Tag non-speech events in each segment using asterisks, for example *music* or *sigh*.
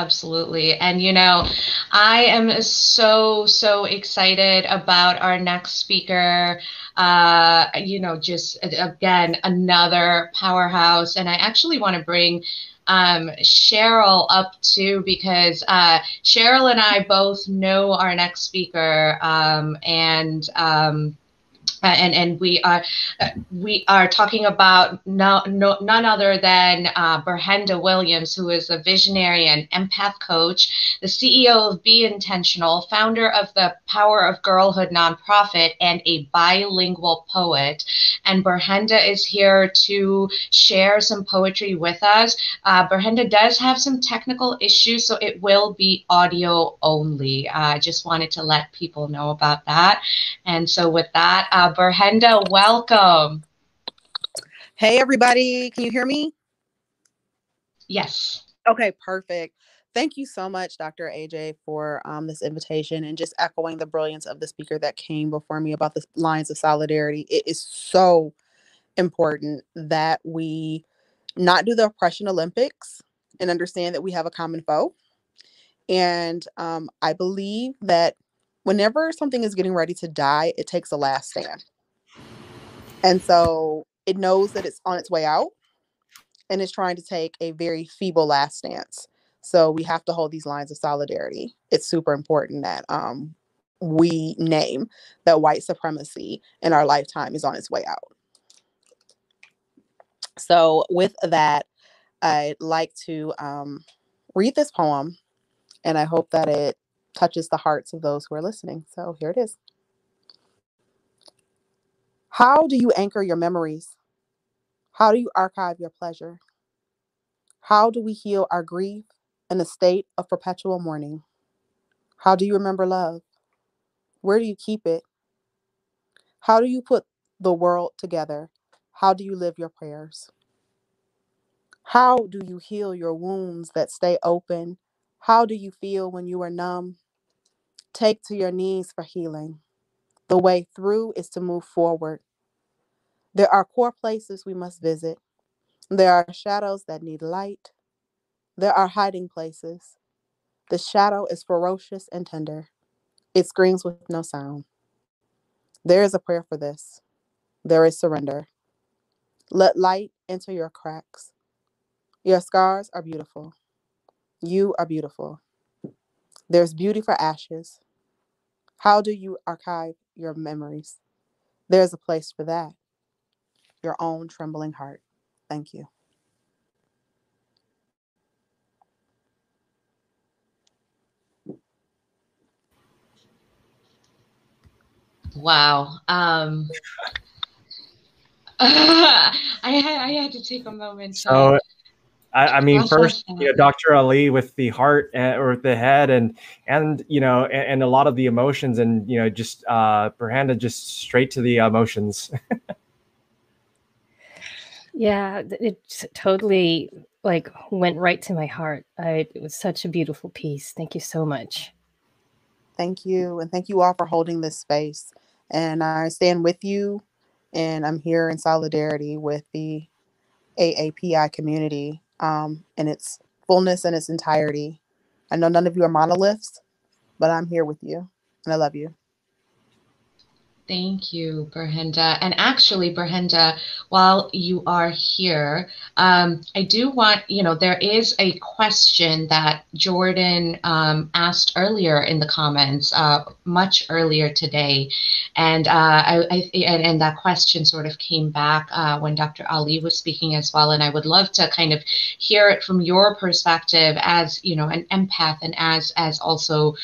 absolutely. And you know, I am so so excited about our next speaker. Uh, you know, just again another powerhouse, and I actually want to bring um, Cheryl up too because uh, Cheryl and I both know our next speaker, um, and um, and and we are uh, we are talking about no, no, none other than uh, Berhenda Williams, who is a visionary and empath coach, the CEO of Be Intentional, founder of the Power of Girlhood nonprofit, and a bilingual poet. And Berhenda is here to share some poetry with us. Uh, Berhenda does have some technical issues, so it will be audio only. I just wanted to let people know about that. And so with that. Uh, Berhenda, welcome. Hey, everybody. Can you hear me? Yes. Okay, perfect. Thank you so much, Dr. AJ, for um, this invitation and just echoing the brilliance of the speaker that came before me about the lines of solidarity. It is so important that we not do the oppression Olympics and understand that we have a common foe. And um, I believe that whenever something is getting ready to die, it takes a last stand. And so it knows that it's on its way out and is trying to take a very feeble last stance. So we have to hold these lines of solidarity. It's super important that um, we name that white supremacy in our lifetime is on its way out. So, with that, I'd like to um, read this poem, and I hope that it touches the hearts of those who are listening. So here it is. How do you anchor your memories? How do you archive your pleasure? How do we heal our grief in a state of perpetual mourning? How do you remember love? Where do you keep it? How do you put the world together? How do you live your prayers? How do you heal your wounds that stay open? How do you feel when you are numb? Take to your knees for healing. The way through is to move forward. There are core places we must visit. There are shadows that need light. There are hiding places. The shadow is ferocious and tender. It screams with no sound. There is a prayer for this. There is surrender. Let light enter your cracks. Your scars are beautiful. You are beautiful. There's beauty for ashes. How do you archive your memories? There's a place for that. Your own trembling heart. Thank you. Wow. Um, *laughs* I, I had to take a moment. To, so I, I mean, first, you know, Dr. Ali with the heart and, or the head, and and you know, and, and, a lot of the emotions, and you know, just uh, Berhenda just straight to the emotions. *laughs* yeah, it totally like went right to my heart. I, it was such a beautiful piece. Thank you so much. Thank you, and thank you all for holding this space. And I stand with you, and I'm here in solidarity with the AAPI community um, in its fullness and its entirety. I know none of you are monoliths, but I'm here with you and I love you. Thank you, Berhenda. And actually, Berhenda, while you are here, um, I do want, you know, there is a question that Jordan um, asked earlier in the comments, uh, much earlier today. And, uh, I, I, and, and, that question sort of came back uh, when Dr. Ali was speaking as well. And I would love to kind of hear it from your perspective as, you know, an empath and as, as also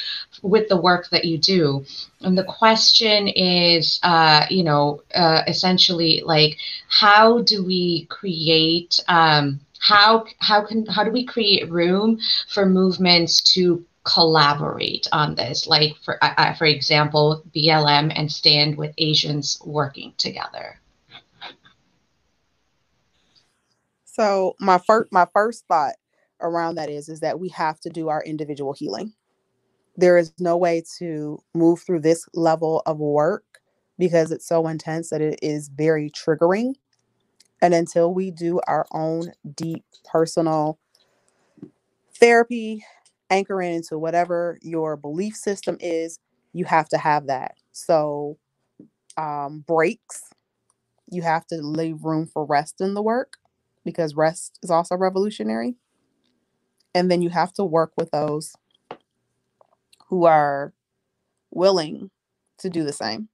with the work that you do. And the question is, uh, you know, uh, essentially like, how do we create, um, how how can how do we create room for movements to collaborate on this? Like, for uh, for example, BLM and Stand with Asians working together. So my first my first thought around that is is that we have to do our individual healing there is no way to move through this level of work because it's so intense that it is very triggering. And until we do our own deep personal therapy anchoring into whatever your belief system is, you have to have that. So, um, breaks, you have to leave room for rest in the work because rest is also revolutionary. And then you have to work with those who are willing to do the same.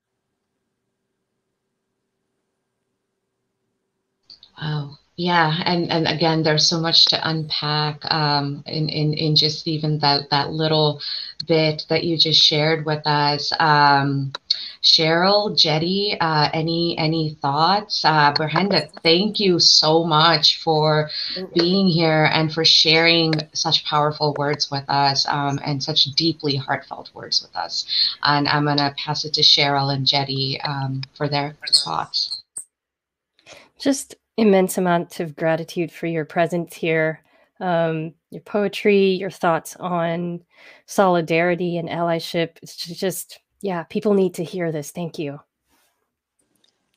Wow. Yeah, and and again, there's so much to unpack um, in in in just even that that little bit that you just shared with us. Um, Cheryl, Jetty, uh, any any thoughts? Uh, thank you so much for being here and for sharing such powerful words with us um, and such deeply heartfelt words with us. And I'm gonna pass it to Cheryl and Jetty um, for their thoughts. Just immense amount of gratitude for your presence here, um, your poetry, your thoughts on solidarity and allyship. It's just, yeah, people need to hear this. Thank you.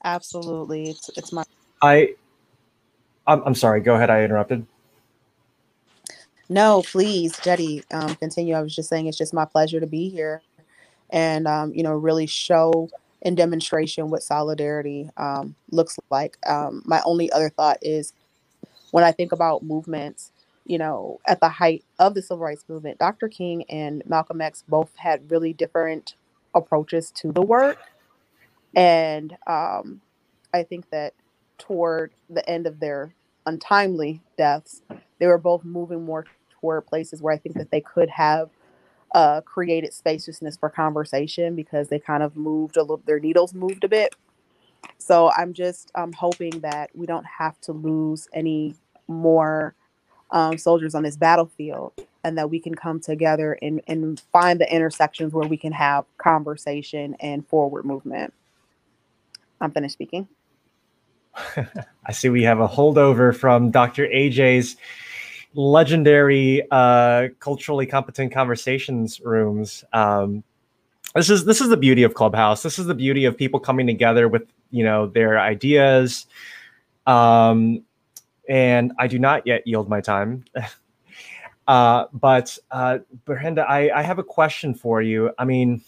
Absolutely, it's it's my. I, I'm, I'm sorry. Go ahead. I interrupted. No, please, Jetty, um, continue. I was just saying it's just my pleasure to be here, and um, you know, really show in demonstration what solidarity um, looks like. Um, my only other thought is when I think about movements, you know, at the height of the civil rights movement, Dr. King and Malcolm X both had really different approaches to the work. And um, I think that toward the end of their untimely deaths, they were both moving more toward places where I think that they could have uh, created spaciousness for conversation because they kind of moved a little, their needles moved a bit. So I'm just um, hoping that we don't have to lose any more um, soldiers on this battlefield and that we can come together and, and find the intersections where we can have conversation and forward movement. I'm finished speaking. *laughs* I see we have a holdover from Dr. AJ's legendary uh, culturally competent conversations rooms. Um, this is this is the beauty of Clubhouse. This is the beauty of people coming together with you know their ideas. Um, and I do not yet yield my time. *laughs* uh, but uh, Brenda, I, I have a question for you. I mean,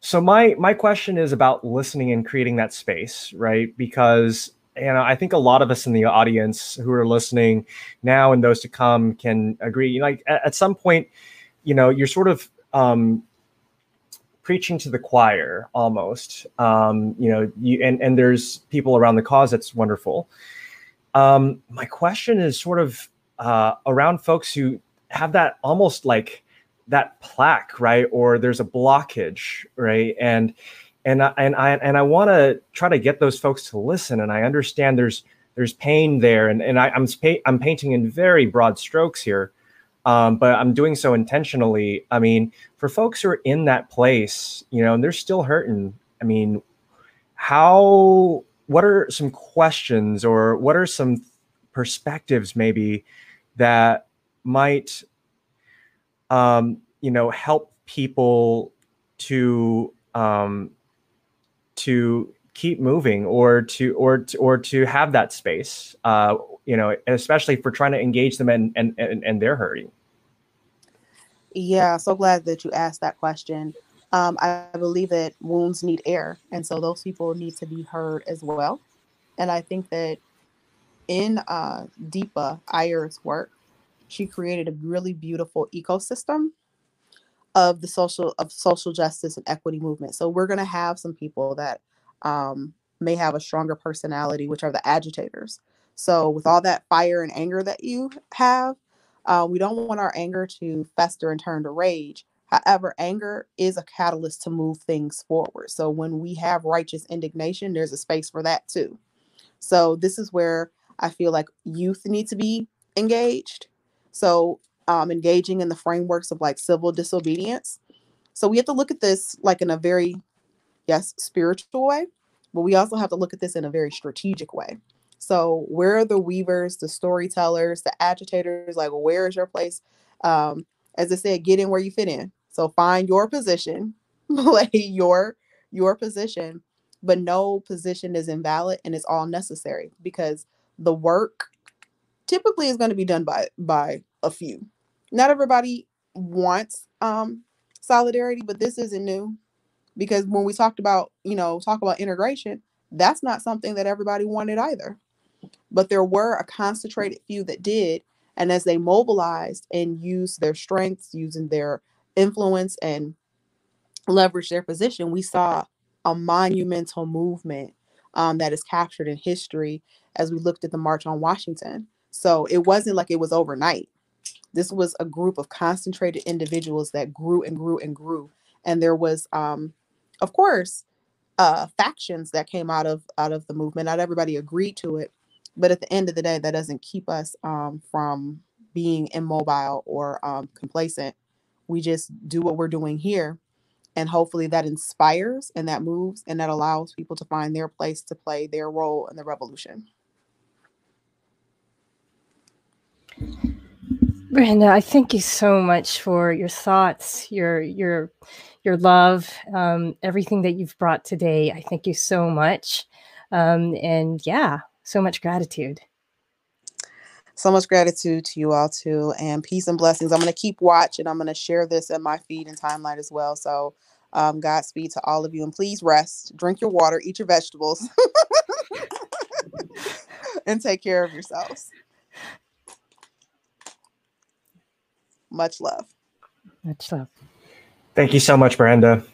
so my my question is about listening and creating that space, right? Because and I think a lot of us in the audience who are listening now and those to come can agree. Like at, at some point, you know, you're sort of um, preaching to the choir almost. Um, you know, you and and there's people around the cause. That's wonderful. Um, my question is sort of uh, around folks who have that almost like that plaque, right? Or there's a blockage, right? And and I, and I and I want to try to get those folks to listen. And I understand there's there's pain there, and and I, am I'm, I'm painting in very broad strokes here, um, but I'm doing so intentionally. I mean, for folks who are in that place, you know, and they're still hurting. I mean, how? What are some questions, or what are some perspectives maybe that might, um, you know, help people to um, to keep moving or to or to, or to have that space uh you know especially for trying to engage them and and and, they're hurting. Yeah so glad that you asked that question. Um i believe that wounds need air and so those people need to be heard as well. And i think that in uh deepa iyer's work she created a really beautiful ecosystem of the social of social justice and equity movement. So we're going to have some people that um, may have a stronger personality, which are the agitators. So with all that fire and anger that you have, uh, we don't want our anger to fester and turn to rage. However, anger is a catalyst to move things forward. So when we have righteous indignation, there's a space for that too. So this is where I feel like youth need to be engaged. So um, engaging in the frameworks of like civil disobedience. So we have to look at this like in a very, yes, spiritual way, but we also have to look at this in a very strategic way. So where are the weavers, the storytellers, the agitators? Like, where is your place? Um, as I said, get in where you fit in. So find your position, *laughs* play your your position, but no position is invalid and it's all necessary because the work typically is going to be done by by a few not everybody wants um, solidarity, but this isn't new because when we talked about, you know, talk about integration, that's not something that everybody wanted either. But there were a concentrated few that did. And as they mobilized and used their strengths, using their influence and leverage their position, we saw a monumental movement um, that is captured in history as we looked at the March on Washington. So it wasn't like it was overnight. This was a group of concentrated individuals that grew and grew and grew. And there was, um, of course, uh, factions that came out of out of the movement. Not everybody agreed to it, but at the end of the day, that doesn't keep us um, from being immobile or um, complacent. We just do what we're doing here, and hopefully that inspires and that moves and that allows people to find their place to play their role in the revolution. Brenda, I thank you so much for your thoughts, your your your love, um, everything that you've brought today. I thank you so much, um, and yeah, so much gratitude. So much gratitude to you all too, and peace and blessings. I'm going to keep watch, and I'm going to share this in my feed and timeline as well. So, um, Godspeed to all of you, and please rest, drink your water, eat your vegetables, *laughs* and take care of yourselves. Much love. Much love. Thank you so much, Brenda.